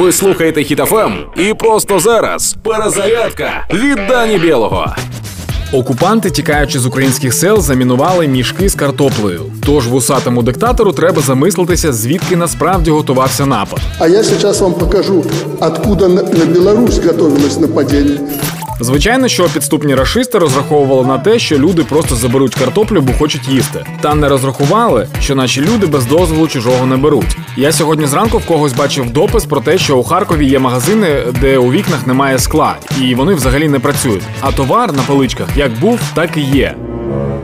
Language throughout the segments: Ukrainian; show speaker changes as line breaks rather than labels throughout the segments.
Ви слухаєте Хітофем і просто зараз перезарядка від Дані Білого.
Окупанти, тікаючи з українських сел, замінували мішки з картоплею. Тож вусатому диктатору треба замислитися, звідки насправді готувався напад.
А я зараз вам покажу, откуда на Білорусь Беларусь готовилось нападение.
Звичайно, що підступні рашисти розраховували на те, що люди просто заберуть картоплю, бо хочуть їсти. Та не розрахували, що наші люди без дозволу чужого не беруть. Я сьогодні зранку в когось бачив допис про те, що у Харкові є магазини, де у вікнах немає скла, і вони взагалі не працюють. А товар на поличках як був, так і є.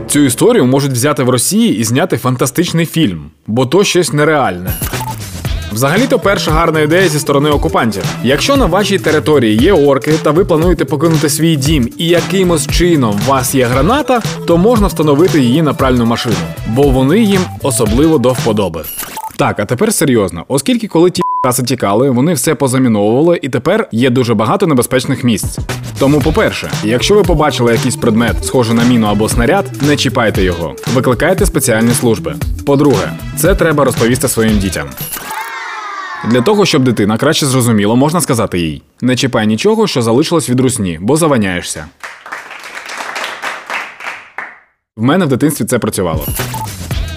Цю історію можуть взяти в Росії і зняти фантастичний фільм, бо то щось нереальне. Взагалі-то перша гарна ідея зі сторони окупантів. Якщо на вашій території є орки, та ви плануєте покинути свій дім, і якимось чином у вас є граната, то можна встановити її на пральну машину, бо вони їм особливо до вподоби. Так, а тепер серйозно, оскільки коли ті раси тікали, вони все позаміновували, і тепер є дуже багато небезпечних місць. Тому, по-перше, якщо ви побачили якийсь предмет, схожий на міну або снаряд, не чіпайте його, викликайте спеціальні служби. По-друге, це треба розповісти своїм дітям. Для того, щоб дитина краще зрозуміла, можна сказати їй: не чіпай нічого, що залишилось від русні, бо заваняєшся. В мене в дитинстві це працювало.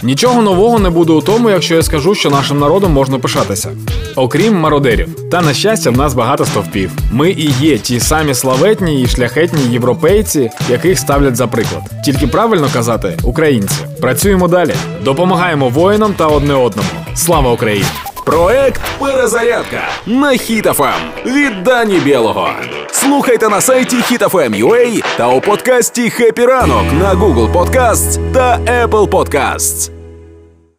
Нічого нового не буде у тому, якщо я скажу, що нашим народом можна пишатися. Окрім мародерів. Та на щастя, в нас багато стовпів. Ми і є ті самі славетні і шляхетні європейці, яких ставлять за приклад. Тільки правильно казати українці. Працюємо далі, допомагаємо воїнам та одне одному. Слава Україні!
Проект Перезарядка на Хітофем від Дані Білого. Слухайте на сайті HitFM.ua та у подкасті «Хеппі ранок» на Google Podcasts та Apple Podcasts.